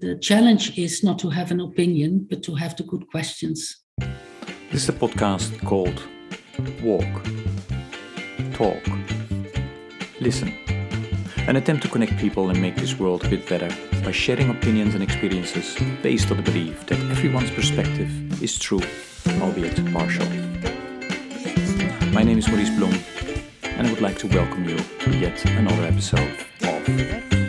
the challenge is not to have an opinion, but to have the good questions. This is a podcast called Walk, Talk, Listen. An attempt to connect people and make this world a bit better by sharing opinions and experiences based on the belief that everyone's perspective is true, albeit partial. My name is Maurice Blom, and I would like to welcome you to yet another episode of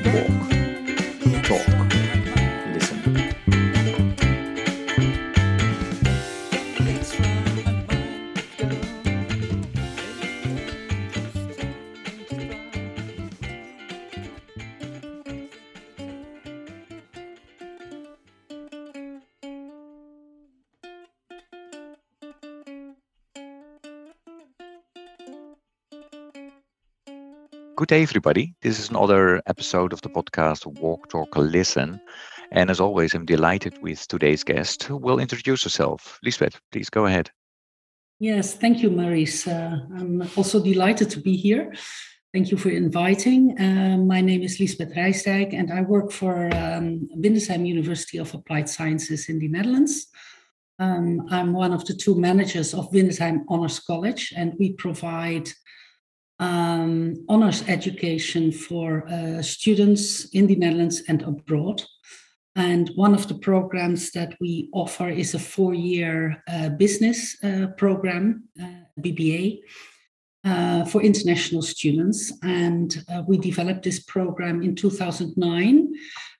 Day, everybody. This is another episode of the podcast Walk, Talk, Listen. And as always, I'm delighted with today's guest who will introduce herself. Lisbeth, please go ahead. Yes, thank you, Maurice. Uh, I'm also delighted to be here. Thank you for inviting. Uh, my name is Lisbeth Rijsdijk, and I work for um, Windesheim University of Applied Sciences in the Netherlands. Um, I'm one of the two managers of Windesheim Honors College, and we provide um, honors education for uh, students in the Netherlands and abroad. And one of the programs that we offer is a four year uh, business uh, program, uh, BBA, uh, for international students. And uh, we developed this program in 2009.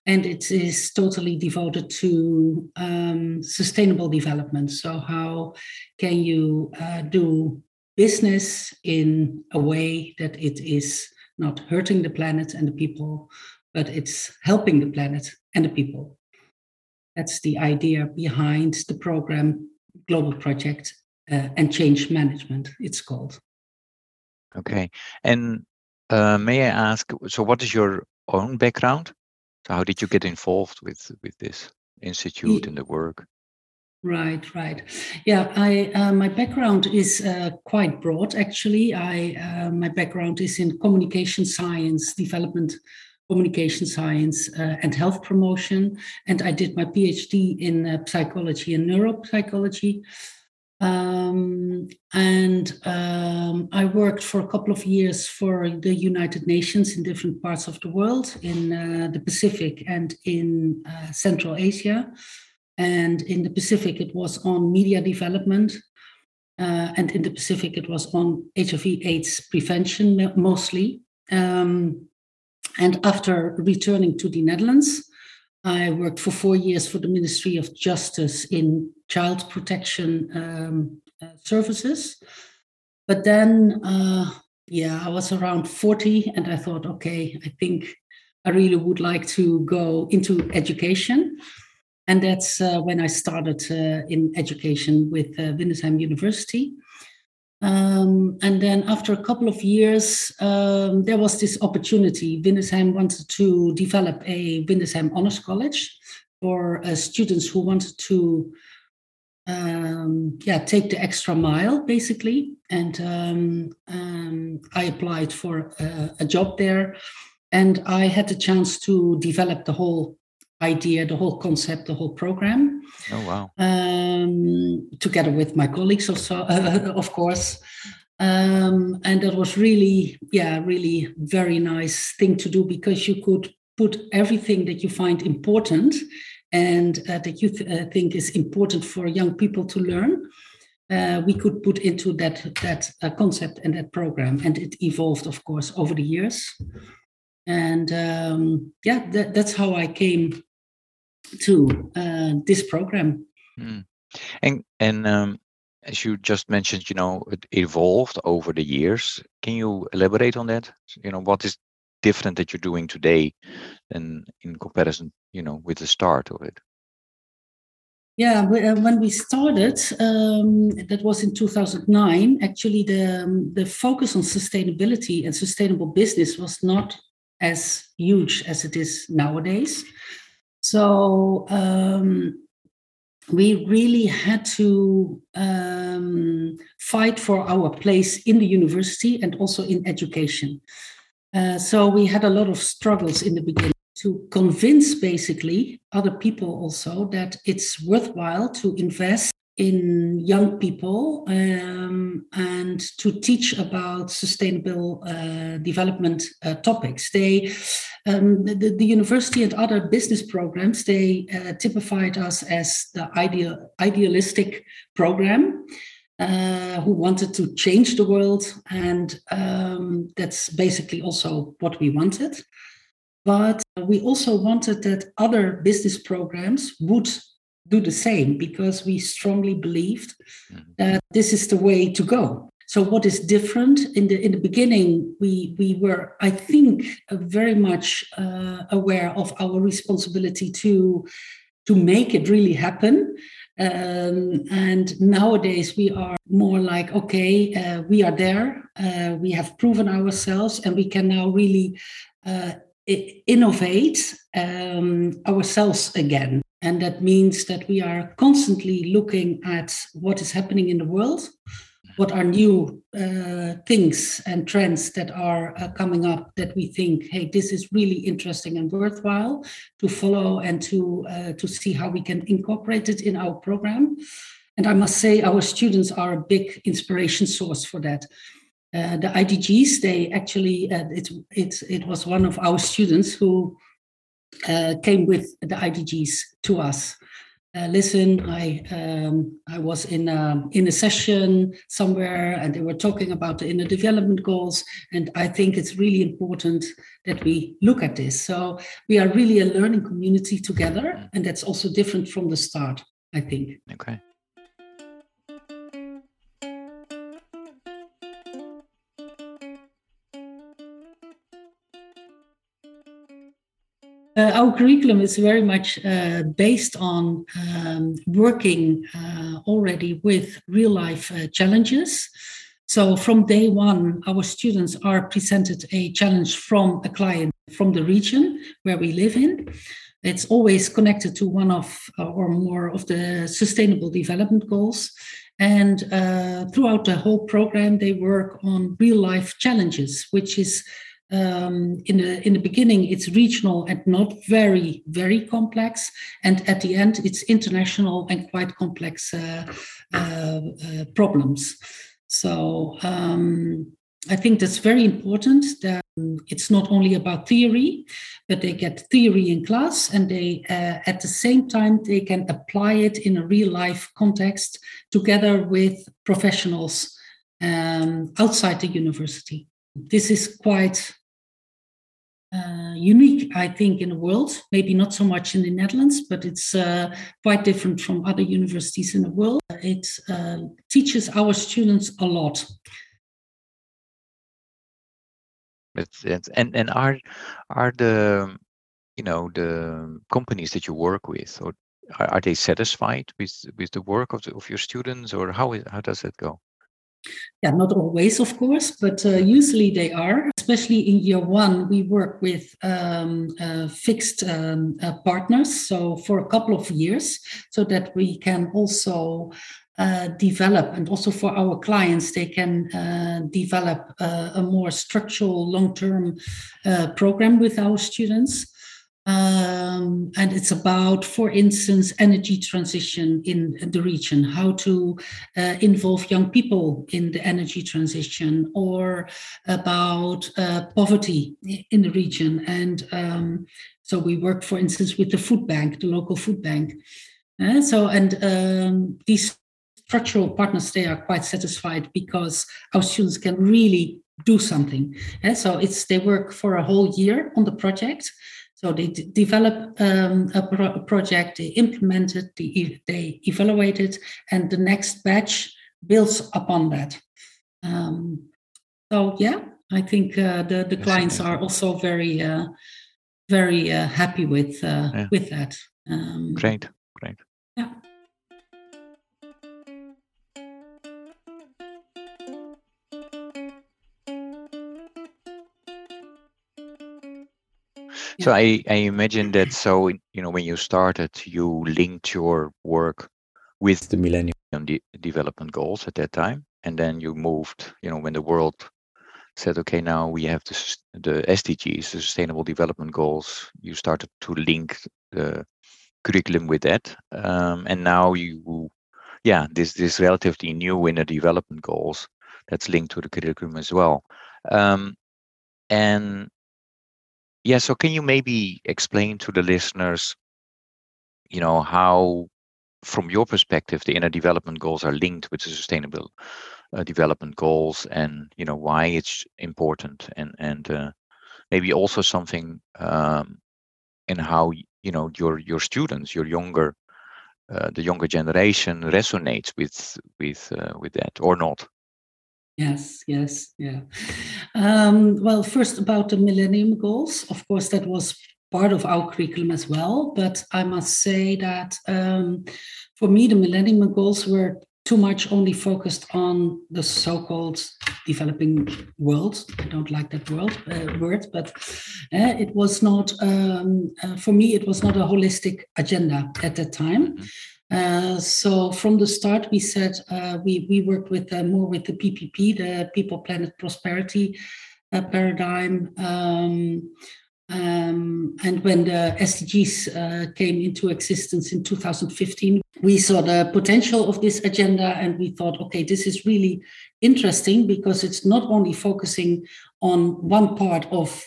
And it is totally devoted to um, sustainable development. So, how can you do business in a way that it is not hurting the planet and the people, but it's helping the planet and the people. That's the idea behind the program Global Project uh, and Change Management, it's called. Okay. And uh, may I ask, so what is your own background? So how did you get involved with, with this institute and the work? Right, right. Yeah, I uh, my background is uh, quite broad. Actually, I uh, my background is in communication science, development, communication science, uh, and health promotion. And I did my PhD in uh, psychology and neuropsychology. Um, and um, I worked for a couple of years for the United Nations in different parts of the world, in uh, the Pacific and in Central Asia and in the Pacific it was on media development, uh, and in the Pacific it was on HIV/AIDS prevention mostly. Um, and after returning to the Netherlands, I worked for four years for the Ministry of Justice in child protection um, uh, services. But then, uh, yeah, I was around 40 and I thought, okay, I think I really would like to go into education. And that's uh, when I started uh, in education with uh, Windesheim University. Um, and then after a couple of years, um, there was this opportunity. Windesheim wanted to develop a Windesheim Honors College for uh, students who wanted to um, yeah, take the extra mile, basically. And um, um, I applied for a, a job there. And I had the chance to develop the whole idea, the whole concept, the whole program. Oh wow! Um, together with my colleagues, also, uh, of course, um, and that was really, yeah, really very nice thing to do because you could put everything that you find important and uh, that you th- uh, think is important for young people to learn. Uh, we could put into that that uh, concept and that program, and it evolved, of course, over the years. And um, yeah, that, that's how I came to uh, this program. Mm. And and um, as you just mentioned, you know, it evolved over the years. Can you elaborate on that? You know, what is different that you're doing today than in comparison, you know, with the start of it? Yeah, uh, when we started, um, that was in 2009. Actually, the um, the focus on sustainability and sustainable business was not as huge as it is nowadays. So um, we really had to um, fight for our place in the university and also in education. Uh, so we had a lot of struggles in the beginning to convince basically other people also that it's worthwhile to invest in young people um, and to teach about sustainable uh, development uh, topics. They, um, the, the, university and other business programs, they uh, typified us as the ideal, idealistic program. Uh, who wanted to change the world, and um, that's basically also what we wanted. But we also wanted that other business programs would do the same because we strongly believed mm-hmm. that this is the way to go. So what is different in the in the beginning? We we were, I think, uh, very much uh, aware of our responsibility to to make it really happen. Um, and nowadays we are more like, okay, uh, we are there, uh, we have proven ourselves, and we can now really uh, innovate um, ourselves again. And that means that we are constantly looking at what is happening in the world, what are new uh, things and trends that are uh, coming up that we think, hey, this is really interesting and worthwhile to follow and to uh, to see how we can incorporate it in our program. And I must say, our students are a big inspiration source for that. Uh, the IDGs, they actually, uh, it, it, it was one of our students who uh, came with the IDGs to us. Uh, listen, I um, I was in a, in a session somewhere, and they were talking about the inner development goals, and I think it's really important that we look at this. So we are really a learning community together, and that's also different from the start. I think. Okay. Uh, our curriculum is very much uh, based on um, working uh, already with real life uh, challenges. So, from day one, our students are presented a challenge from a client from the region where we live in. It's always connected to one of uh, or more of the sustainable development goals. And uh, throughout the whole program, they work on real life challenges, which is um, in the in the beginning it's regional and not very very complex. And at the end it's international and quite complex uh, uh, uh, problems. So um, i think that's very important that it's not only about theory but they get theory in class and they uh, at the same time they can apply it in a real life context together with professionals um, outside the university. This is quite uh, unique, I think, in the world. Maybe not so much in the Netherlands, but it's uh, quite different from other universities in the world. It uh, teaches our students a lot. It's, it's, and and are are the you know the companies that you work with or are, are they satisfied with with the work of the, of your students or how is, how does it go? Yeah, not always, of course, but uh, usually they are. Especially in year one, we work with um, uh, fixed um, uh, partners, so for a couple of years, so that we can also uh, develop, and also for our clients, they can uh, develop uh, a more structural, long-term program with our students. Um, and it's about, for instance, energy transition in the region, how to uh, involve young people in the energy transition, or about uh, poverty in the region. And um, so we work, for instance, with the food bank, the local food bank. Uh, so, and um, these structural partners, they are quite satisfied because our students can really do something. Uh, so it's they work for a whole year on the project so they d- develop um, a, pro- a, project, they implement it, they, they evaluate it, and the next batch builds upon that. Um, so yeah, I think uh, the the clients are also very uh, very uh, happy with uh, yeah. with that. Um, great, great. So I, I imagine that so you know when you started you linked your work with the Millennium de- Development Goals at that time, and then you moved you know when the world said, okay, now we have the, the SDGs, the Sustainable Development Goals. You started to link the curriculum with that, um, and now you, yeah, this this relatively new inner development goals that's linked to the curriculum as well. Um, and yeah, so can you maybe explain to the listeners, you know, how, from your perspective, the inner development goals are linked with the sustainable uh, development goals, and you know why it's important, and and uh, maybe also something um, in how you know your your students, your younger, uh, the younger generation resonates with with uh, with that or not. Yes, yes, yeah. Um, well, first about the Millennium Goals. Of course, that was part of our curriculum as well. But I must say that um, for me, the Millennium Goals were too much only focused on the so-called developing world. I don't like that word, uh, word but uh, it was not um, uh, for me. It was not a holistic agenda at that time. Uh, so from the start, we said uh, we we worked with uh, more with the PPP, the People Planet Prosperity uh, paradigm. Um, um, and when the SDGs uh, came into existence in 2015, we saw the potential of this agenda, and we thought, okay, this is really interesting because it's not only focusing on one part of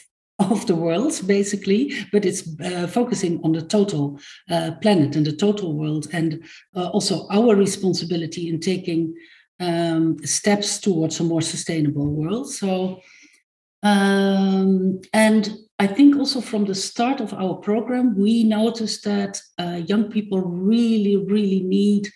of the world, basically, but it's uh, focusing on the total uh, planet and the total world, and uh, also our responsibility in taking um, steps towards a more sustainable world. So, um, and I think also from the start of our program, we noticed that uh, young people really, really need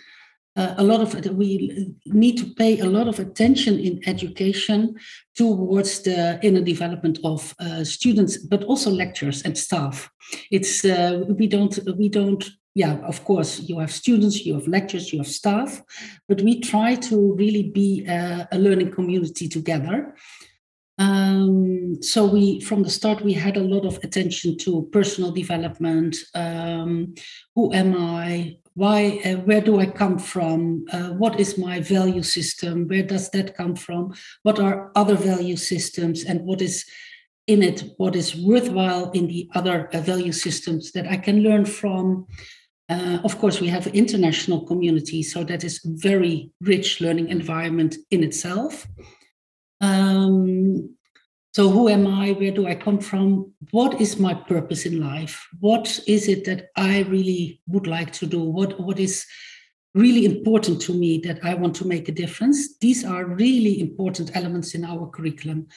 uh, a lot of we need to pay a lot of attention in education towards the inner development of uh, students but also lecturers and staff. It's uh, we don't we don't yeah of course you have students you have lecturers you have staff but we try to really be a, a learning community together. Um, so we from the start we had a lot of attention to personal development um, who am i why uh, where do i come from? Uh, what is my value system? Where does that come from? What are other value systems? And what is in it what is worthwhile in the other uh, value systems that i can learn from? Uh, of course we have international community so that is very rich learning environment in itself. Um, so, who am I? Where do I come from? What is my purpose in life? What is it that I really would like to do? What, what is really important to me that I want to make a difference? These are really important elements in our curriculum.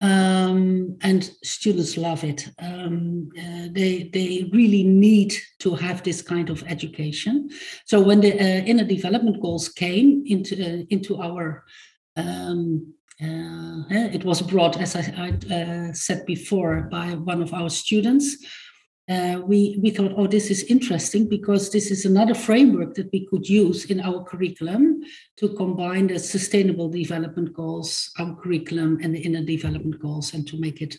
Um, and students love it. Um, uh, they they really need to have this kind of education. So when the uh, inner development goals came into uh, into our um, it was brought, as I, I uh, said before, by one of our students. Uh, we, we thought, oh, this is interesting because this is another framework that we could use in our curriculum to combine the sustainable development goals, our curriculum, and the inner development goals, and to make it,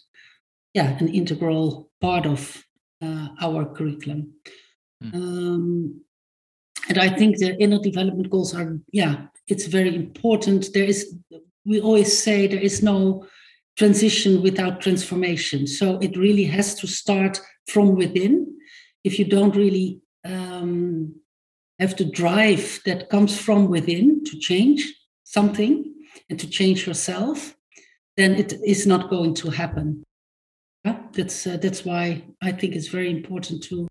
yeah, an integral part of uh, our curriculum. Mm. Um, and I think the inner development goals are, yeah, it's very important. There is we always say there is no transition without transformation. So it really has to start from within. If you don't really um, have the drive that comes from within to change something and to change yourself, then it is not going to happen. Yeah? That's uh, that's why I think it's very important to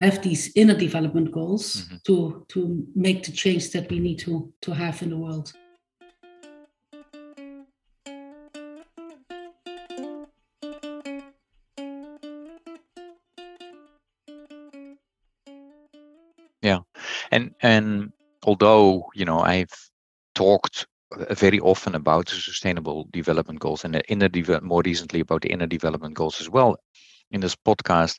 have these inner development goals mm-hmm. to to make the change that we need to to have in the world. And although you know I've talked uh, very often about the sustainable development goals and the inner de- more recently about the inner development goals as well in this podcast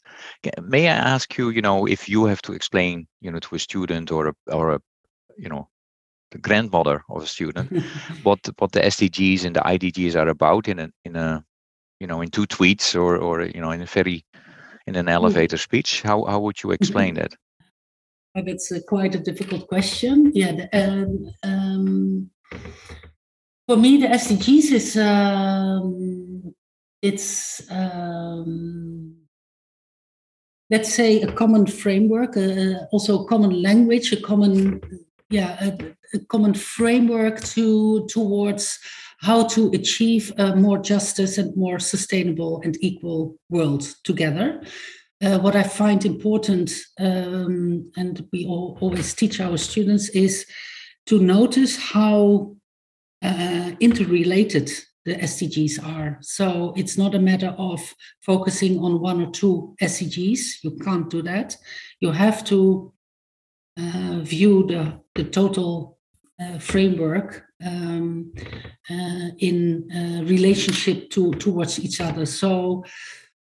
may i ask you you know if you have to explain you know to a student or a or a you know the grandmother of a student what what the sdgs and the idgs are about in a in a you know in two tweets or or you know in a very in an elevator speech? How how would you explain that that's a, quite a difficult question. Yeah, the, um, um, For me, the SDGs is um, it's um, let's say a common framework, uh, also a common language, a common yeah, a, a, common framework to towards how to achieve a more justice and more sustainable and equal world together. Uh, what I find important, um, and we all, always teach our students, is to notice how uh, interrelated the SDGs are. So it's not a matter of focusing on one or two SDGs. You can't do that. You have to uh, view the, the total uh, framework um, uh, in uh, relationship to towards each other. So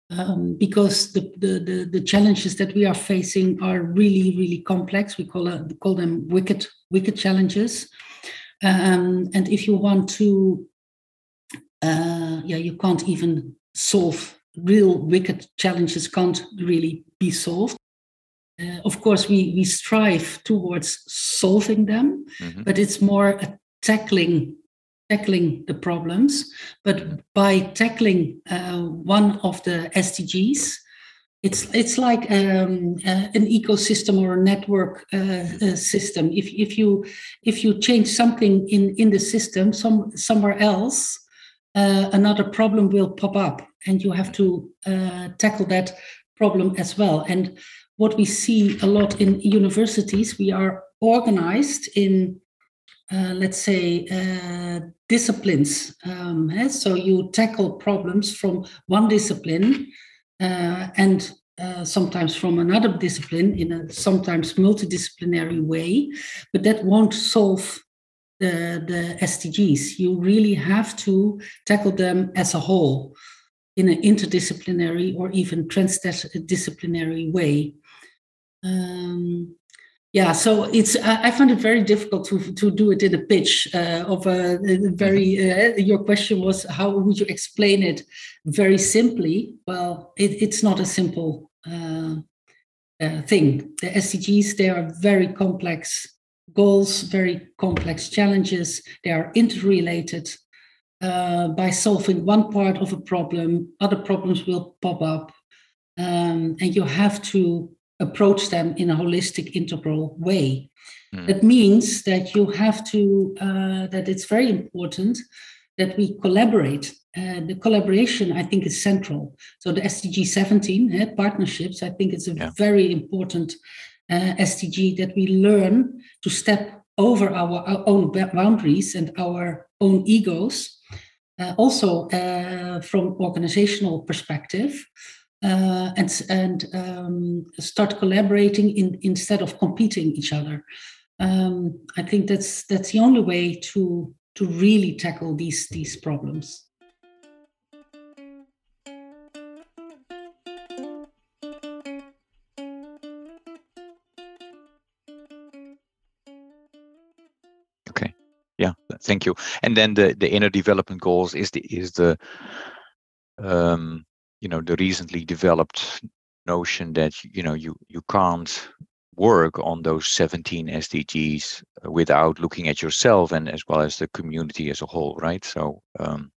um, because the, the, the, the, challenges that we are facing are really, really complex. We call, it, call them wicked, wicked challenges. Um, and if you want to, uh, yeah, you can't even solve real wicked challenges, can't really be solved. Uh, of course, we, we strive towards solving them, mm-hmm. but it's more a tackling tackling the problems. But by tackling uh, one of the SDGs, it's it's like um, uh, an ecosystem or a network uh, uh, system. If if you if you change something in in the system, some somewhere else, uh, another problem will pop up, and you have to uh, tackle that problem as well. And what we see a lot in universities, we are organized in uh, let's say, uh, disciplines. Um, eh? So you tackle problems from one discipline uh, and uh, sometimes from another discipline in a sometimes multidisciplinary way, but that won't solve the, the SDGs. You really have to tackle them as a whole in an interdisciplinary or even transdisciplinary way. Um, yeah so it's i find it very difficult to to do it in a pitch uh, of a, a very mm-hmm. uh, your question was how would you explain it very simply? Well it, it's not a simple uh, uh thing. The sdgs they are very complex goals very complex challenges. They are interrelated uh, by solving one part of a problem other problems will pop up um, and you have to approach them in a holistic, integral way. Mm. That means that you have to, uh, that it's very important that we collaborate. Uh, the collaboration, I think, is central. So the SDG 17, uh, partnerships, I think it's a yeah. very important uh, SDG that we learn to step over our, our own boundaries and our own egos. Uh, also, uh, from organizational perspective, uh, and and um, start collaborating in, instead of competing each other. Um, I think that's that's the only way to to really tackle these these problems. Okay, yeah, thank you. And then the the inner development goals is the is the um, you know the recently developed notion that you know you you can't work on those 17 SDGs without looking at yourself and as well as the community as a whole, right? So, um,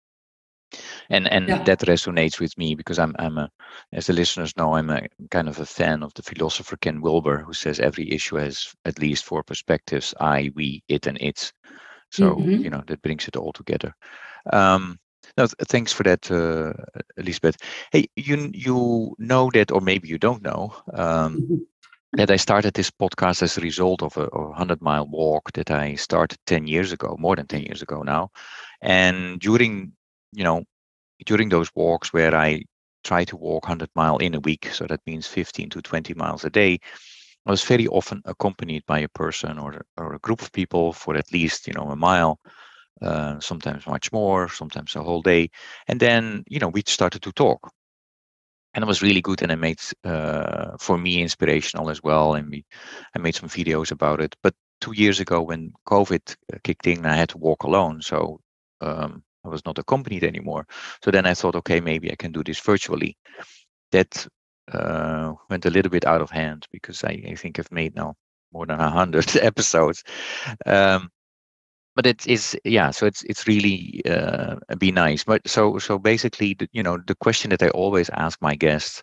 and and yeah. that resonates with me because I'm I'm a, as the listeners know, I'm a kind of a fan of the philosopher Ken Wilber, who says every issue has at least four perspectives: I, we, it, and its. So mm-hmm. you know that brings it all together. Um, no, thanks for that, uh. Hey, you you know that, or maybe you don't know, um, that I started this podcast as a result of a, a hundred mile walk that I started ten years ago, more than ten years ago now. And during, you know, during those walks where I try to walk 100 mile in a week, so that means 15 to 20 miles a day. I was very often accompanied by a person or, or a group of people for at least you know a mile uh, sometimes much more, sometimes a whole day. And then, you know, we started to talk. And it was really good, and it made uh, for me inspirational as well. And we, I made some videos about it. But two years ago, when COVID uh, kicked in, I had to walk alone, so um, I was not accompanied anymore. So then I thought, okay, maybe I can do this virtually. That uh, went a little bit out of hand because I, I think I've made now more than a hundred episodes. Um, but it is yeah so it's it's really uh, be nice. But so so basically you know the question that i always ask my guests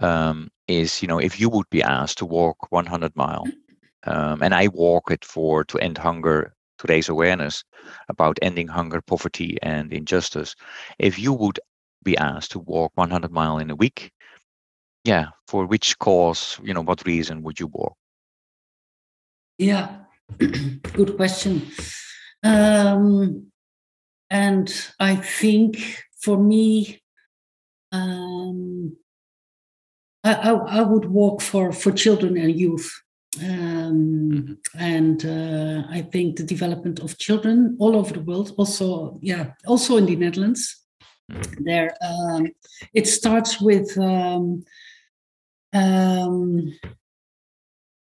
um, is you know if you would be asked to walk 100 mile um, and i walk it for to end hunger to raise awareness about ending hunger poverty and injustice if you would be asked to walk 100 mile in a week yeah for which cause you know what reason would you walk? Yeah good question um, and I think for me, um, I, I, I, would walk for, for children and youth. Um, mm-hmm. And uh, I think the development of children all over the world, also, yeah, also in the Netherlands, mm-hmm. there um, it starts with um, um,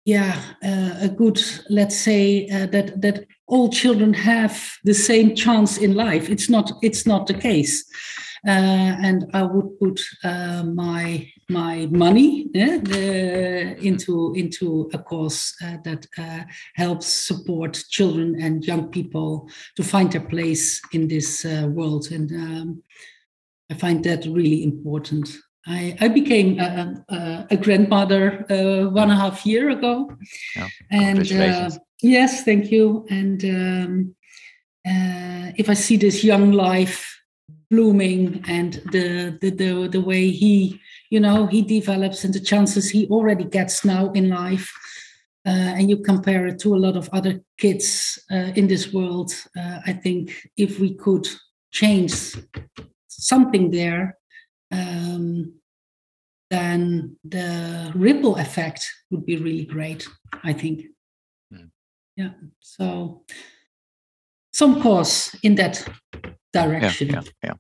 yeah uh, a good let's say uh, that that all children have the same chance in life. It's not it's not the case. Uh, and i would put uh, my my money yeah, the, into into a cause uh, that uh, helps support children and young people to find their place in this world. And um, i find that really important I, I became a, a, a grandmother uh, one and a half year ago. And uh, yes, thank you. And um, uh, if I see this young life blooming and the, the, the, the way he, you know, he develops and the chances he already gets now in life, uh, and you compare it to a lot of other kids uh, in this world, uh, I think if we could change something there, um, then the ripple effect would be really great, I think. Mm. Yeah. So some course in that direction. Yeah, yeah, yeah.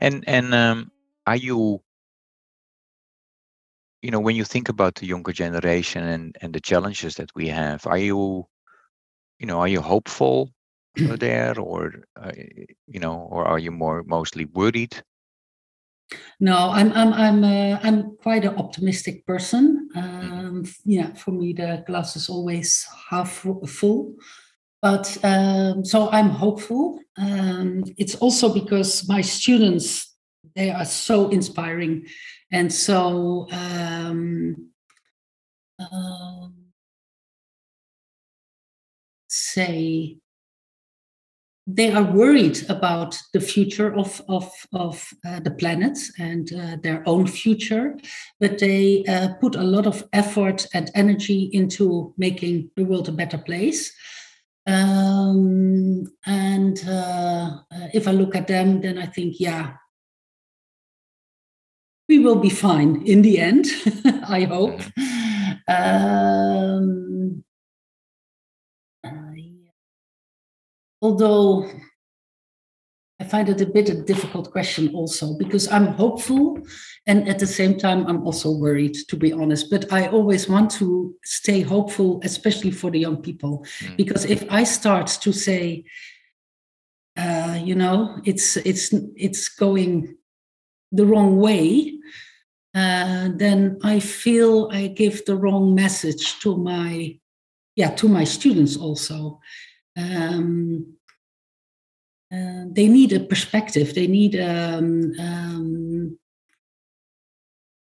And and um, are you you know when you think about the younger generation and and the challenges that we have are you you know are you hopeful there or uh, you know or are you more mostly worried? No i'm i'm i'm uh, i'm quite an optimistic person. Mm-hmm. um yeah for me the glass is always half full. But um, so i'm hopeful. Um, it's also because my students they are so inspiring and so um, uh, say they are worried about the future of of of uh, the planet and uh, their own future, but they uh, put a lot of effort and energy into making the world a better place. Um, and uh, uh, if I look at them, then I think, yeah, we will be fine in the end, I hope. Um, uh, although I find it a bit a difficult question also because I'm hopeful and at the same time I'm also worried to be honest but I always want to stay hopeful especially for the young people mm. because if I start to say uh, you know it's it's it's going the wrong way, uh, then I feel I give the wrong message to my yeah to my students also. Um, uh, they need a perspective. They need um, um,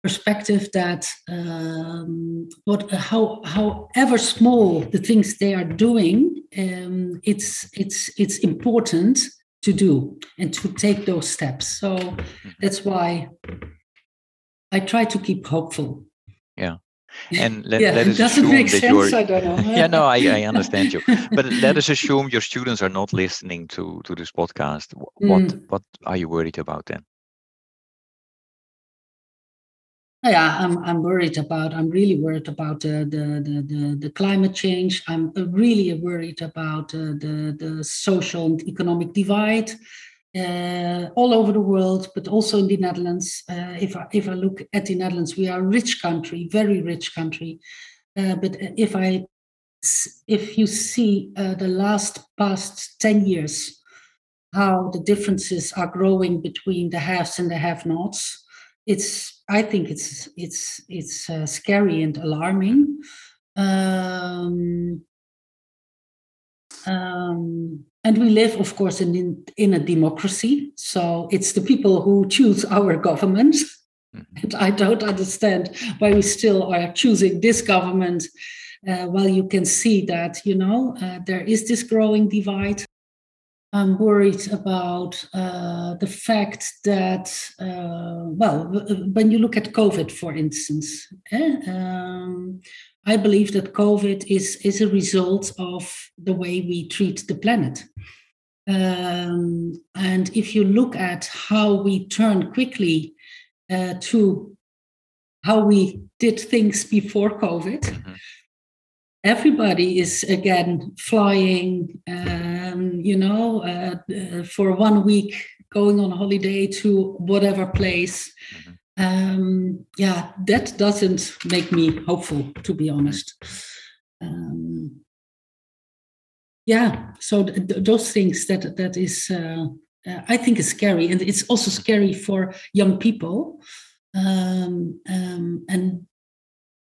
perspective that um, what how however small the things they are doing, um, it's it's it's important to do and to take those steps. So mm-hmm. that's why I try to keep hopeful. Yeah. And let, yeah, let us assume that sense, I don't know. yeah, no, I, I understand you. But let us assume your students are not listening to to this podcast. What mm. what are you worried about then? Yeah i'm i'm worried about i'm really worried about the the the, the, climate change i'm really worried about uh, the the social and economic divide uh, all over the world but also in the netherlands uh, if i if i look at the netherlands we are a rich country very rich country uh, but if i if you see uh, the last past 10 years how the differences are growing between the haves and the have-nots. It's I think it's it's it's uh, scary and alarming. Um, um, and we live, of course, in, in a democracy. So it's the people who choose our government. Mm-hmm. And I don't understand why we still are choosing this government uh, while you can see that, you know, uh, there is this growing divide. I'm worried about uh, the fact that, uh, well, when you look at COVID, for instance, eh, um, I believe that COVID is, is a result of the way we treat the planet. Um, and if you look at how we turn quickly uh, to how we did things before COVID, mm-hmm. everybody is again flying, um, you know, uh, uh, for one week, going on holiday to whatever place. Mm-hmm um, yeah, that doesn't make me hopeful, to be honest. Um, yeah, so th- th- those things that that is, uh, uh, I think, is scary, and it's also scary for young people. Um, um and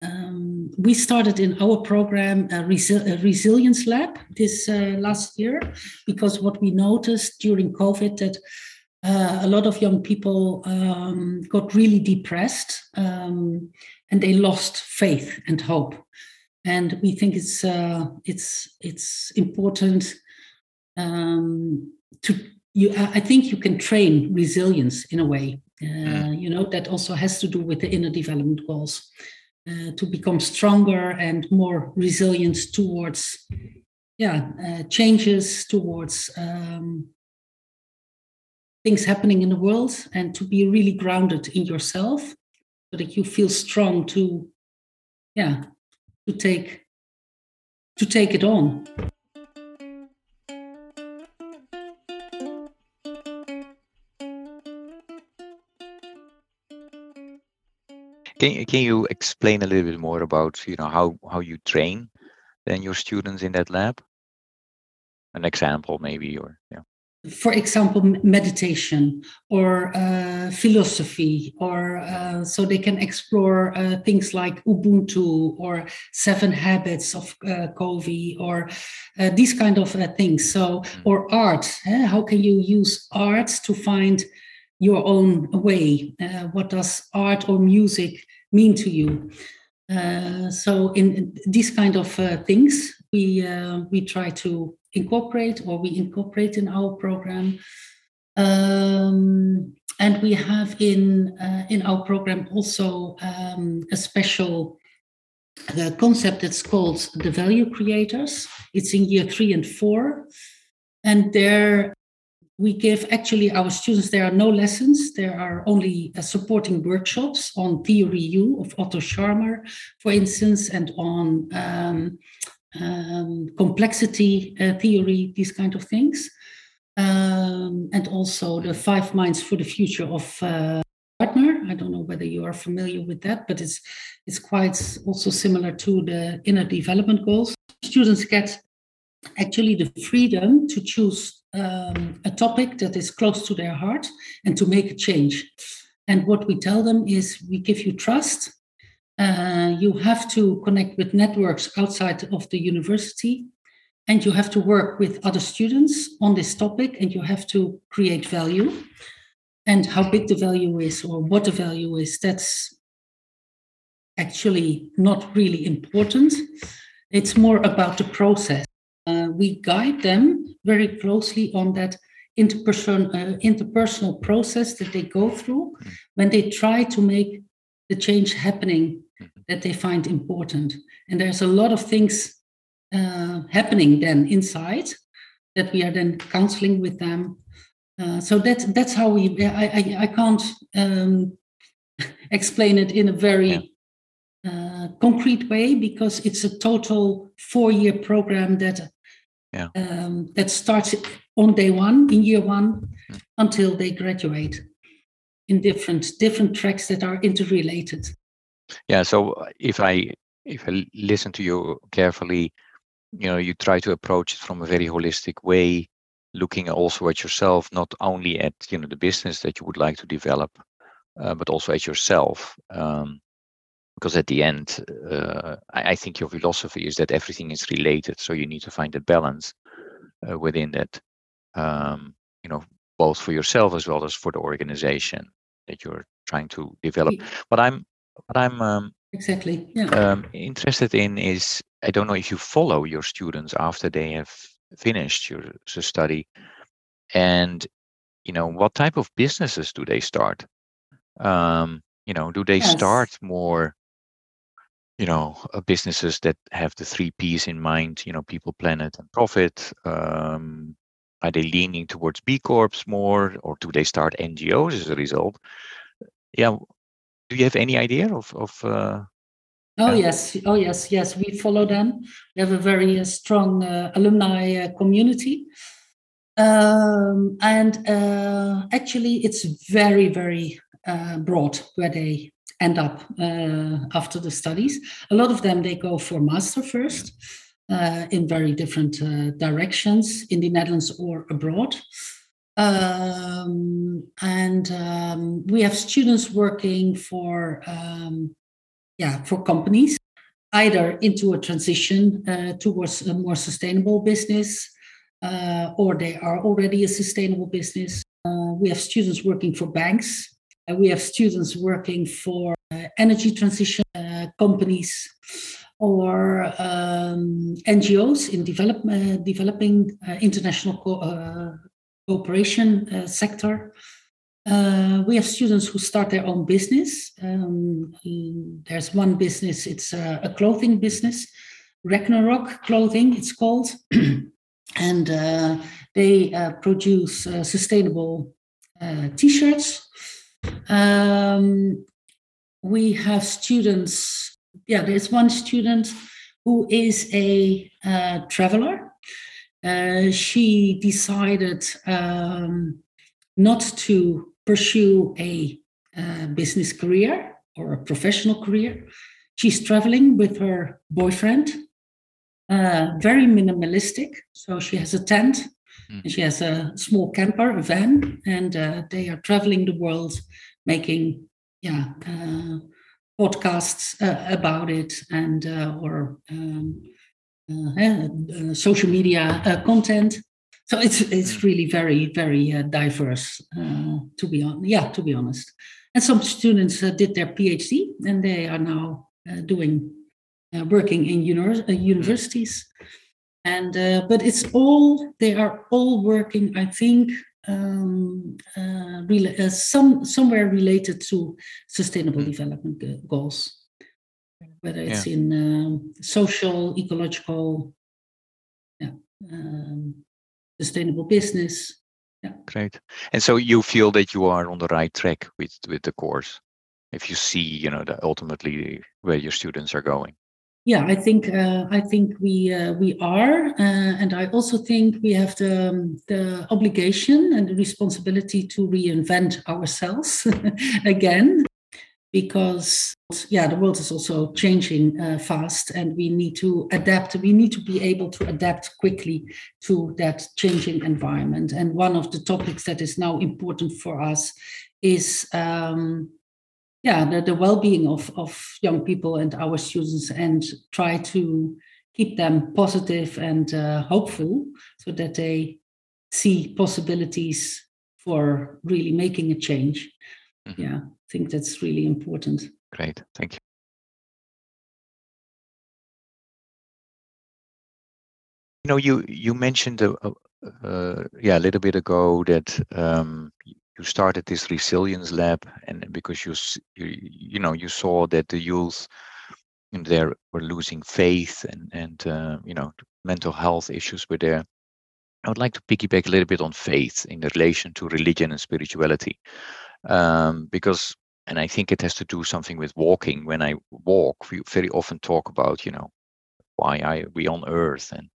um, we started in our program a, resi- a resilience lab this uh, last year because what we noticed during COVID that uh, a lot of young people um, got really depressed um, and they lost faith and hope. And we think it's uh, it's it's important um, to you. I think you can train resilience in a way. Uh, mm. You know that also has to do with the inner development goals uh, to become stronger and more resilient towards yeah uh, changes towards um, things happening in the world and to be really grounded in yourself so that you feel strong to yeah to take to take it on can, can you explain a little bit more about you know how how you train then your students in that lab an example maybe or yeah for example, meditation or uh, philosophy, or uh, so they can explore uh, things like Ubuntu or Seven Habits of uh, Covey or uh, these kind of uh, things. So, mm. or art. Eh? How can you use art to find your own way? what does art or music mean to you? so, in these kind of things, we we try to incorporate or we incorporate in our program. Um, and we have in uh, in our program also um, a special uh, concept that's called the value creators. It's in year three and four, and there we give actually our students there are no lessons there are only uh, supporting workshops on theory u of otto scharmer for instance and on um, um, complexity uh, theory, these kind of things. Um, and also the five minds for the future of uh. I don't know whether you are familiar with that, but it's it's quite also similar to the inner development goals. Students get actually the freedom to choose um, a topic that is close to their heart and to make a change. And what we tell them is we give you trust. Uh, you have to connect with networks outside of the university and you have to work with other students on this topic and you have to create value. And how big the value is or what the value is that's actually not really important. It's more about the process. Uh, we guide them very closely on that interperson, uh, interpersonal process that they go through hmm. when they try to make the change happening that they find important. And there's a lot of things uh, happening then inside that we are then counseling with them. Uh, so that that's how we. I I, I can't um, explain it in a very yeah. uh, concrete way because it's a total four-year program that yeah. um, that starts on day one in year one mm-hmm. until they graduate in different different tracks that are interrelated. Yeah. So uh, if I if I listen to you carefully, you know, you try to approach it from a very holistic way. looking also at yourself, not only at you know the business that you would like to develop, uh, but also at yourself. Um, because at the end, uh, I, I, think your philosophy is that everything is related, so you need to find a balance uh, within that. Um, you know, both for yourself as well as for the organization that you're trying to develop. What I'm, what I'm um, exactly yeah. um, interested in is I don't know if you follow your students after they have finished your, study, and you know what type of businesses do they start? Um, you know, do they yes. start more you know uh, businesses that have the three p's in mind you know people planet and profit um, are they leaning towards b corps more or do they start ngos as a result? Yeah do you have any idea of of uh, oh yes oh yes yes we follow them. We have a very uh, strong uh, alumni uh, community. Um, and uh, actually it's very very broad where they end up uh, after the studies. A lot of them they go for master first uh, in very different uh, directions in the Netherlands or abroad. Um, and um, we have students working for um, yeah for companies either into a transition uh, towards a more sustainable business uh, or they are already a sustainable business. Uh, we have students working for banks we have students working for uh, energy transition uh, companies or um, NGOs in develop, developing international co- cooperation sector. Uh, we have students who start their own business. Um, there's one business, it's a, a, clothing business, Ragnarok Clothing, it's called. and uh, they uh, produce sustainable t shirts um, we have students, yeah, there's one student who is a uh, traveler. Uh, she decided um, not to pursue a uh, business career or a professional career. She's traveling with her boyfriend, uh, very minimalistic. So she has a tent Mm. And she has a small camper, a van, and uh, they are traveling the world, making yeah uh, podcasts uh, about it and uh, or um, uh, uh, social media content. So it's it's mm. really very very diverse. to be on, yeah, to be honest. And some students did their PhD, and they are now doing working in uni- mm. universities and uh, but it's all they are all working i think um, uh, re- uh, some somewhere related to sustainable mm. development goals whether it's yeah. in um, social ecological yeah, um, sustainable business yeah. great and so you feel that you are on the right track with with the course if you see you know that ultimately where your students are going yeah, I think uh, I think we uh, we are, uh, and I also think we have the um, the obligation and the responsibility to reinvent ourselves again, because yeah, the world is also changing uh, fast, and we need to adapt. We need to be able to adapt quickly to that changing environment. And one of the topics that is now important for us is. Um, yeah the, the well-being of, of young people and our students and try to keep them positive and uh, hopeful so that they see possibilities for really making a change. Mm-hmm. yeah i think that's really important. Great thank you. You know you you mentioned a, a, uh, yeah a little bit ago that um, you started this resilience lab and because you you, you know you saw that the youth in there were losing faith and and uh, you know mental health issues were there. I would like to piggyback a little bit on faith in relation to religion and spirituality um, because and i think it has to do something with walking. When i walk we very often talk about you know why are we on earth and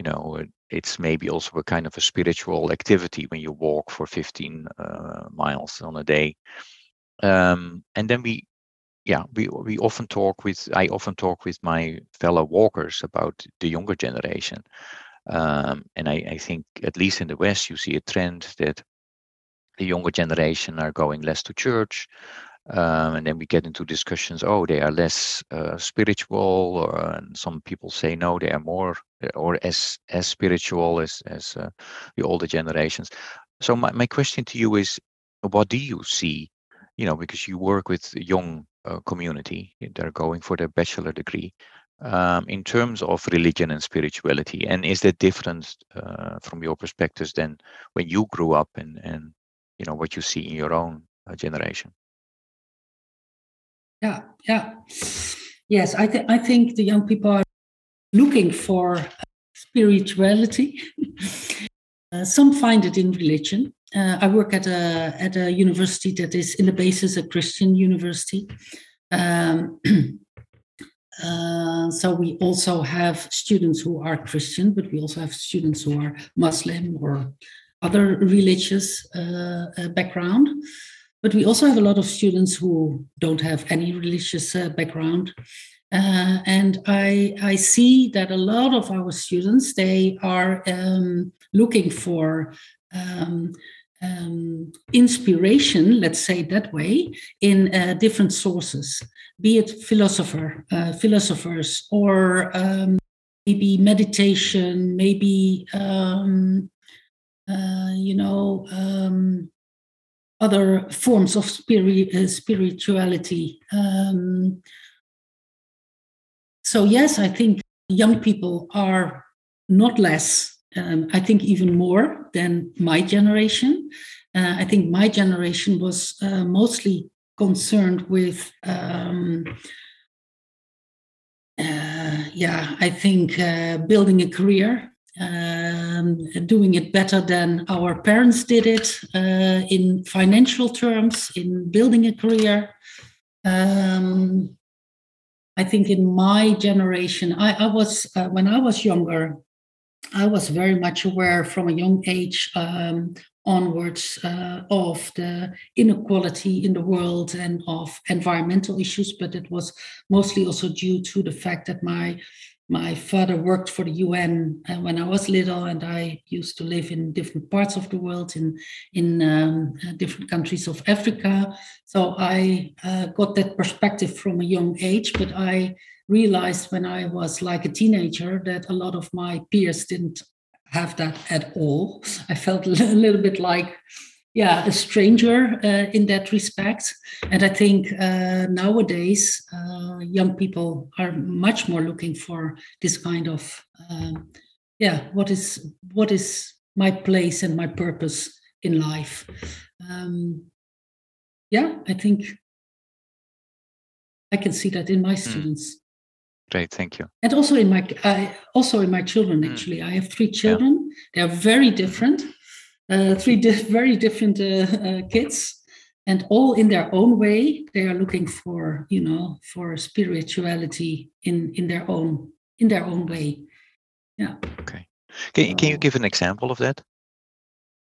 you know it's maybe also a kind of a spiritual activity when you walk for 15 uh, miles on a day um, and then we yeah we we often talk with i often talk with my fellow walkers about the younger generation Um, and I, I think, at least in the West, you see a trend that the younger generation are going less to church. Um, and then we get into discussions oh they are less uh, spiritual or, and some people say no they are more or as as spiritual as as uh, the older generations. So my, my question to you is what do you see? You know because you work with young uh, community they're going for their bachelor degree um, in terms of religion and spirituality and is that different uh, from your perspectives than when you grew up and and you know what you see in your own uh, generation yeah yeah. Yes i think i think the young people are looking for spirituality. Uh, some find it in religion. Uh, i work at a at a university that is in the basis a christian university. Um, uh, so we also have students who are christian but we also have students who are muslim or other religious uh, uh, background. But we also have a lot of students who don't have any religious uh, background. Uh, and I, I see that a lot of our students they are um, looking for um, um, inspiration, let's say that way, in uh, different sources, be it philosopher, uh, philosophers, or um, maybe meditation, maybe um, uh, you know, um, other forms of spirit, uh, spirituality. Um, so, yes, I think young people are not less, um, I think even more than my generation. Uh, I think my generation was uh, mostly concerned with. Um, uh, yeah, I think uh, building a career um, doing it better than our parents did it uh, in financial terms, in building a career. Um, I think in my generation, I, I was, uh, when I was younger, I was very much aware from a young age um, onwards uh, of the inequality in the world and of environmental issues, but it was mostly also due to the fact that my my father worked for the UN uh, when I was little, and I used to live in different parts of the world, in in um, uh, different countries of Africa. So I uh, got that perspective from a young age. But I realized when I was like a teenager that a lot of my peers didn't have that at all. I felt a little bit like yeah, a stranger uh, in that respect. And I think uh, nowadays uh, young people are much more looking for this kind of um, yeah, what is what is my place and my purpose in life? Um, yeah, I think I can see that in my hmm. students. Mm. Great, thank you. And also in my uh, also in my children. Hmm. Actually, mm. I have three children. Yeah. They are very different uh, three very different uh, uh, kids and all in their own way they are looking for you know for spirituality in in their own in their own way. Yeah. Okay. Can, can you give an example of that?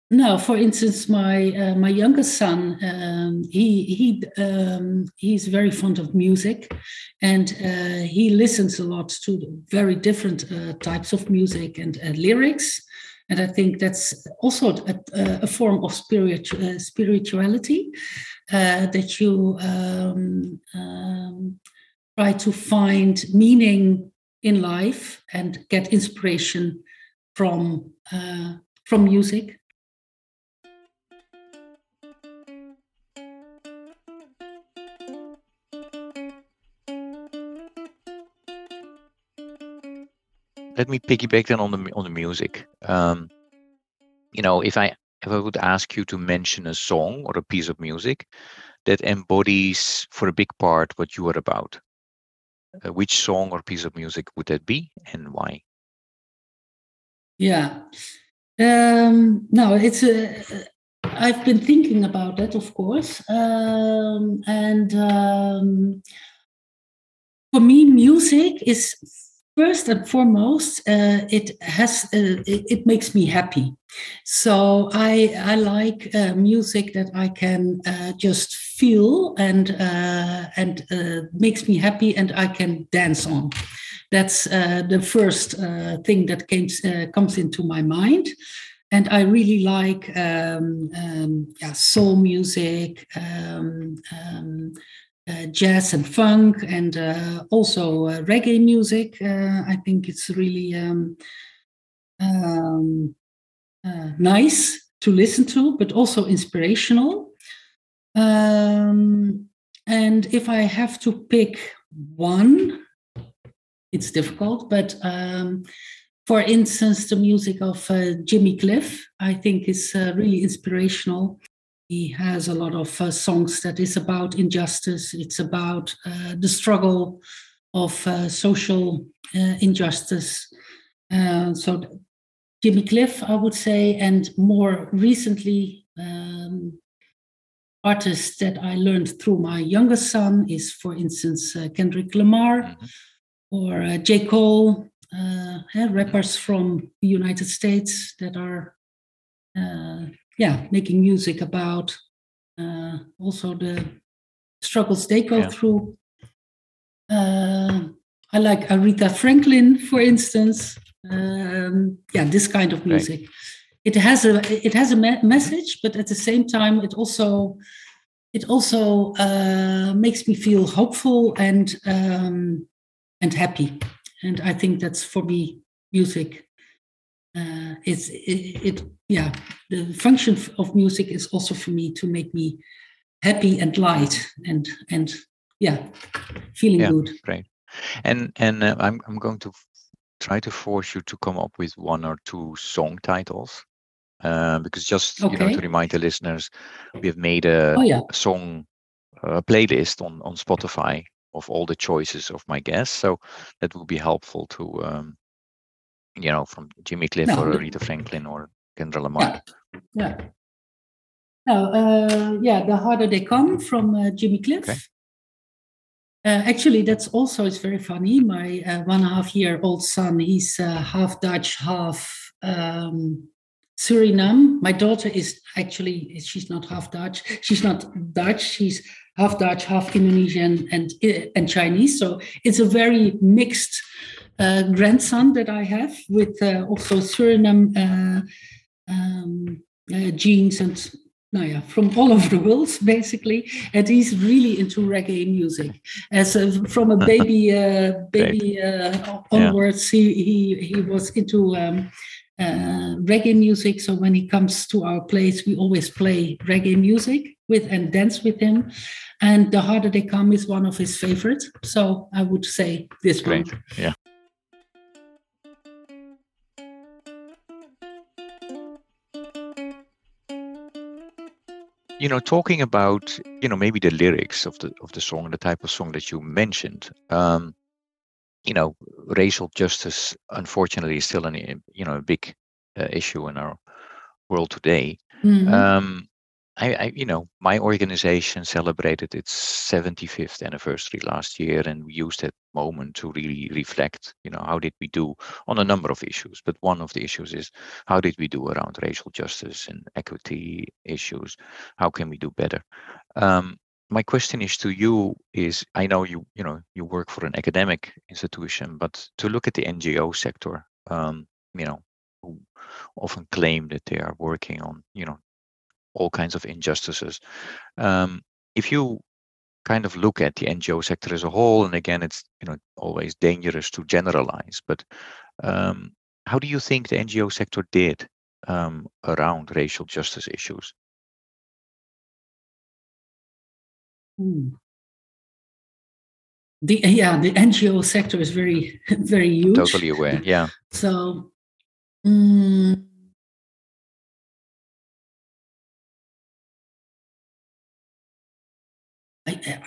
No for instance my uh, my youngest son um, he he um, he's very fond of music and uh, he listens a lot to very different uh, types of music and lyrics and I think that's also a, a form of spirit, uh, spirituality uh, that you um, um, try to find meaning in life and get inspiration from uh, from music. Let me piggyback then on the on the music. Um, you know, if I if I would ask you to mention a song or a piece of music that embodies for a big part what you are about, uh, which song or piece of music would that be, and why? Yeah. Um, no, it's a. I've been thinking about that, of course, um, and um, for me, music is first and foremost, uh, it has uh, it, it, makes me happy. So I I like uh, music that I can uh, just feel and uh, and uh, makes me happy, and I can dance on. That's the first thing that came, comes into my mind. And I really like um, um, yeah, soul music, um, um uh, jazz and funk, and uh, also uh, reggae music. I think it's really um, um, nice to listen to, but also inspirational. Um, and if I have to pick one, it's difficult, but um, for instance, the music of uh, Jimmy Cliff, I think is uh, really inspirational. He has a lot of uh, songs that is about injustice. It's about uh, the struggle of uh, social uh, injustice. so Jimmy Cliff, I would say, and more recently, um, artists that I learned through my youngest son is, for instance, uh, Kendrick Lamar mm-hmm. or uh, J. Cole, uh, rappers from the United States that are, uh, yeah, making music about uh, also the struggles they go yeah. through. Uh, I like Aretha Franklin, for instance um, yeah this kind of music right. it has a it has a me- message but at the same time it also it also uh, makes me feel hopeful and um, and happy and i think that's for me music uh, it's it, it, yeah the function of music is also for me to make me happy and light and and yeah feeling yeah, good great and and uh, I'm, I'm going to try to force you to come up with one or two song titles. Uh, because just okay. you know to remind the listeners, we have made a, oh, yeah. song a playlist on on Spotify of all the choices of my guests. So that would be helpful to um, you know from Jimmy Cliff no, or Aretha Franklin or Kendrick Lamar. Yeah. yeah. No, uh, yeah, the harder they come from uh, Jimmy Cliff. Okay. Uh, actually, that's also it's very funny. My uh, one and a half year old son, he's uh, half Dutch, half um, Suriname. My daughter is actually she's not half Dutch. She's not Dutch. She's half Dutch, half Indonesian, and and Chinese. So it's a very mixed uh, grandson that I have with uh, also Suriname uh, um, genes and no, yeah, from all over the world, basically, and he's really into reggae music. As a, from a baby, uh, baby uh, onwards, yeah. he, he he was into um, uh, reggae music. So when he comes to our place, we always play reggae music with and dance with him. And the harder they come is one of his favorites. So I would say this Great. one. Yeah. You know talking about you know maybe the lyrics of the of the song and the type of song that you mentioned um you know racial justice unfortunately is still an you know a big uh, issue in our world today mm-hmm. um I, I, you know, my organization celebrated its 75th anniversary last year, and we used that moment to really reflect, you know, how did we do on a number of issues. But one of the issues is how did we do around racial justice and equity issues? How can we do better? Um, my question is to you is I know you you know you work for an academic institution, but to look at the NGO sector, um, you know, who often claim that they are working on you know all kinds of injustices. Um, if you kind of look at the NGO sector as a whole, and again, it's you know always dangerous to generalize, but um, how do you think the NGO sector did um, around racial justice issues? Hmm. The yeah, the NGO sector is very very huge. Totally aware. Yeah. So. Um,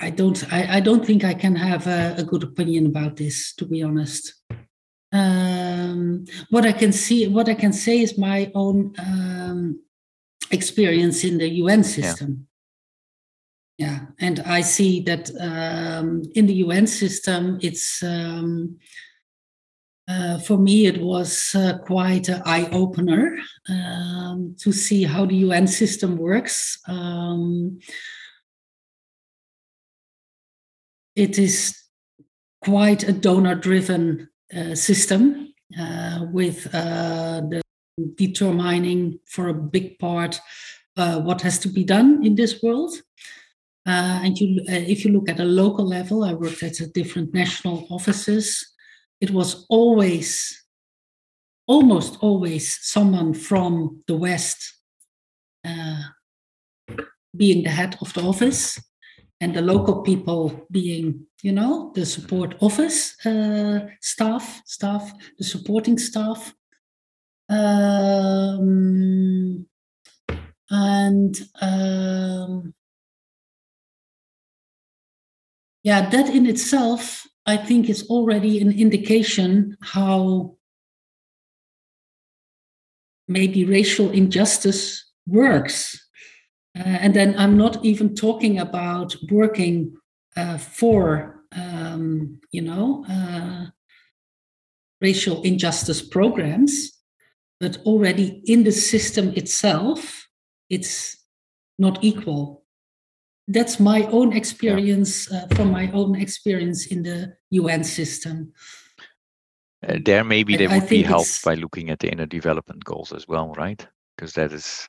I, don't I, I, don't think I can have a, a, good opinion about this to be honest. Um, what I can see what I can say is my own um, experience in the UN system. Yeah, yeah. and I see that um, in the UN system it's um, uh, for me, it was uh, quite an eye opener um, to see how the UN system works. Um, it is quite a donor driven uh, system uh, with uh, the determining for a big part uh, what has to be done in this world. Uh, and you, if you look at a local level, I worked at different national offices. It was always, almost always, someone from the West being the head of the office and the local people being you know the support office uh, staff staff the supporting staff. Um, and um, yeah that in itself i think is already an indication how maybe racial injustice works uh, and then I'm not even talking about working uh, for, um, you know, uh, racial injustice programs, but already in the system itself, it's not equal. That's my own experience uh, from my own experience in the UN system. Uh, there, maybe they would be helped by looking at the inner development goals as well, right? Because that is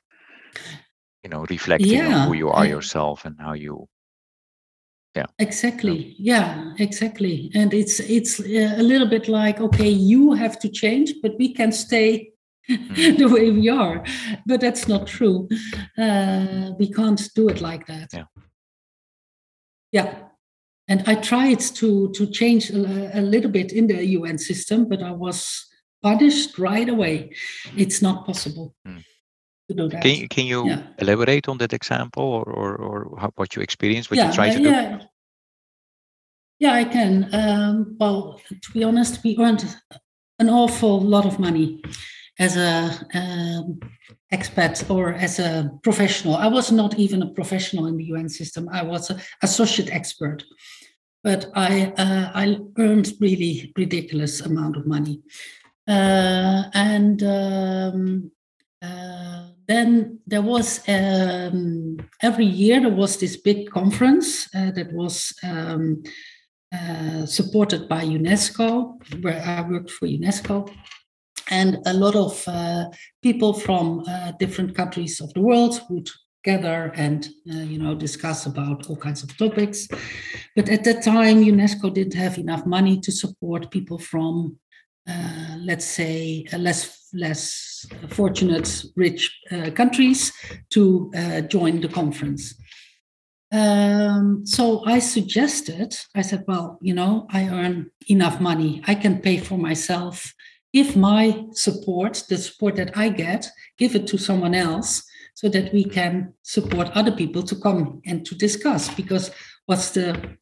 you know reflecting yeah, on who you are yourself and how you yeah exactly yeah exactly and it's it's uh, a little bit like okay you have to change but we can stay mm. the way we are but that's not true uh, we can't do it like that. Yeah. Yeah and i tried to to change a, a little bit in the un system but i was punished right away. It's not possible. Mm to do that. Can you, can you yeah. elaborate on that example or, or, or how, what you experienced, what yeah, you try to yeah. do? Yeah, I can. Um, well, to be honest, we earned an awful lot of money as a um, expat or as a professional. I was not even a professional in the UN system. I was an associate expert, but I uh, I earned really ridiculous amount of money, uh, and um, uh, then there was um, every year there was this big conference uh, that was um, uh, supported by UNESCO, where I worked for UNESCO, and a lot of uh, people from uh, different countries of the world would gather and uh, you know discuss about all kinds of topics. But at that time, UNESCO didn't have enough money to support people from let's say, less less fortunate rich uh, countries to uh, join the conference. Um, so I suggested, I said, well, you know, I earn enough money, I can pay for myself. If my support, the support that I get, give it to someone else so that we can support other people to come and to discuss. Because what's the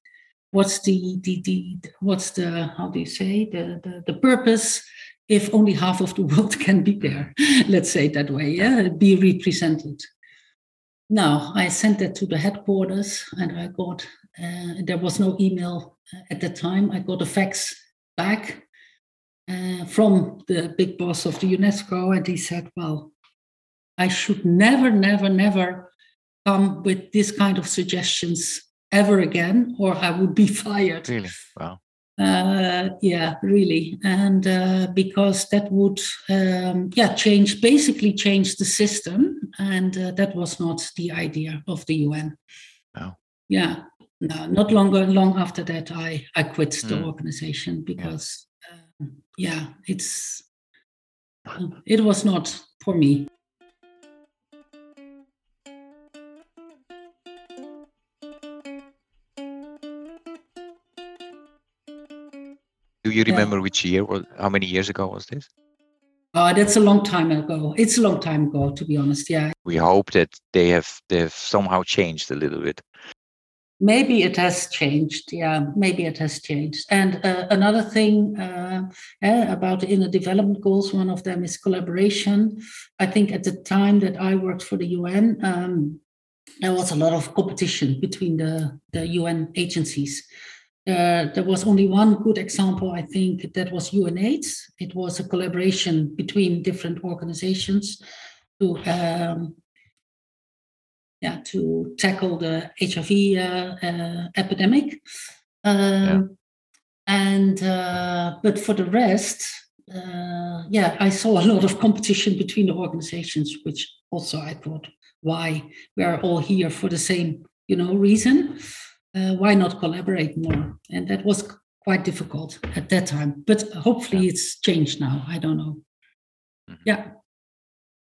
what's the, the, the what's the how do you say the, the the purpose if only half of the world can be there let's say it that way yeah be represented now i sent that to the headquarters and i got uh, there was no email uh, at the time i got a fax back uh, from the big boss of the unesco and he said well i should never never never come with this kind of suggestions ever again, or I would be fired. Really? Wow. Uh, yeah, really, and uh, because that would, um, yeah, change basically change the system, and uh, that was not the idea of the UN. Wow. Yeah, no, not longer. Long after that, I I quit the mm. organization because, yeah. Um, yeah, it's it was not for me. Do you remember yeah. which year or how many years ago was this? Oh, that's a long time ago. It's a long time ago, to be honest. Yeah. We hope that they have they've somehow changed a little bit. Maybe it has changed. Yeah, maybe it has changed. And uh, another thing uh, about the inner development goals, one of them is collaboration. I think at the time that I worked for the UN, um, there was a lot of competition between the, the UN agencies. Uh, there was only one good example, I think, that was UNAIDS. It was a collaboration between different organizations to, um, yeah, to tackle the HIV uh, uh, epidemic. Um, yeah. and uh, but for the rest, uh, yeah, I saw a lot of competition between the organizations, which also I thought, why we are all here for the same, you know, reason. Uh, why not collaborate more? And that was quite difficult at that time. But hopefully, it's changed now. I don't know. Mm-hmm. Yeah.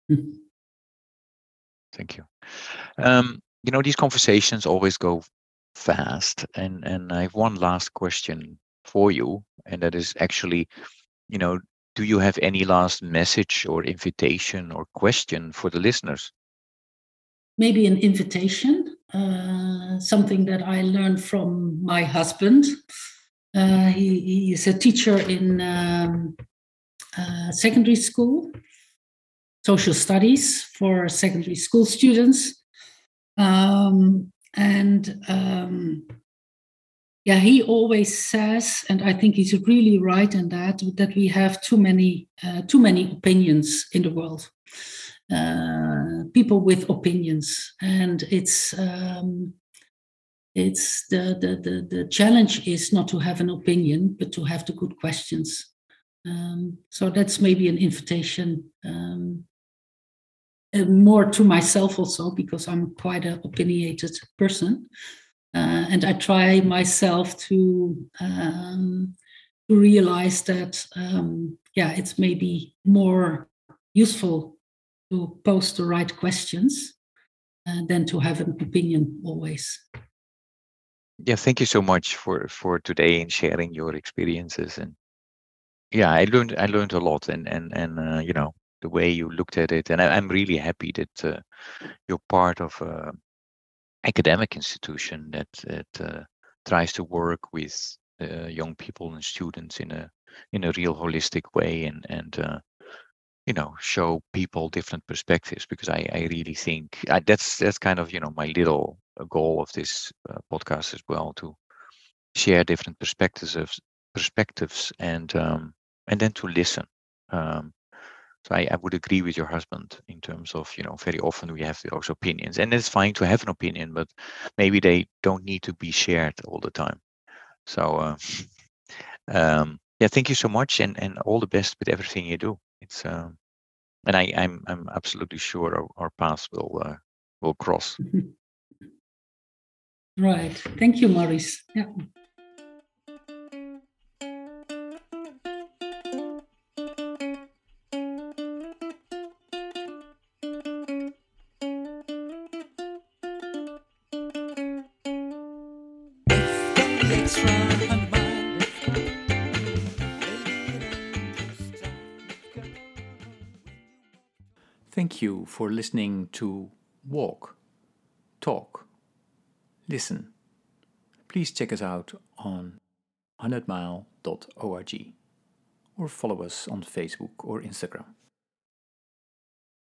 Hmm. Thank you. Um, you know, these conversations always go fast, and and I have one last question for you, and that is actually, you know, do you have any last message or invitation or question for the listeners? Maybe an invitation, uh, something that I learned from my husband. Uh, he, he, is a teacher in um, uh, secondary school, social studies for secondary school students. Um, and um, yeah, he always says, and I think he's really right in that, that we have too many, uh, too many opinions in the world. Uh, people with opinions, and it's um, it's the, the the the challenge is not to have an opinion, but to have the good questions. Um, so that's maybe an invitation um, uh, more to myself also because I'm quite an opinionated person. Uh, and I try myself to um, to realize that um, yeah, it's maybe more useful to pose the right questions uh, than to have an opinion always. Yeah, thank you so much for for today and sharing your experiences. And yeah, I learned I learned a lot and and and uh, you know the way you looked at it. And I, am really happy that uh, you're part of academic institution that that uh, tries to work with uh, young people and students in a in a real holistic way. And and uh, you know show people different perspectives because I I really think I, that's that's kind of you know my little uh, goal of this uh, podcast as well to share different perspectives of perspectives and um, and then to listen um, so I, I would agree with your husband in terms of, you know, very often we have those opinions. And it's fine to have an opinion, but maybe they don't need to be shared all the time. So uh, um, yeah, thank you so much and, and all the best with everything you do. It's um, and I, I'm I'm absolutely sure our, our paths will uh, will cross. Right. Thank you, Maurice. Yeah. For listening to Walk, Talk, Listen. Please check us out on 100mile.org or follow us on Facebook or Instagram.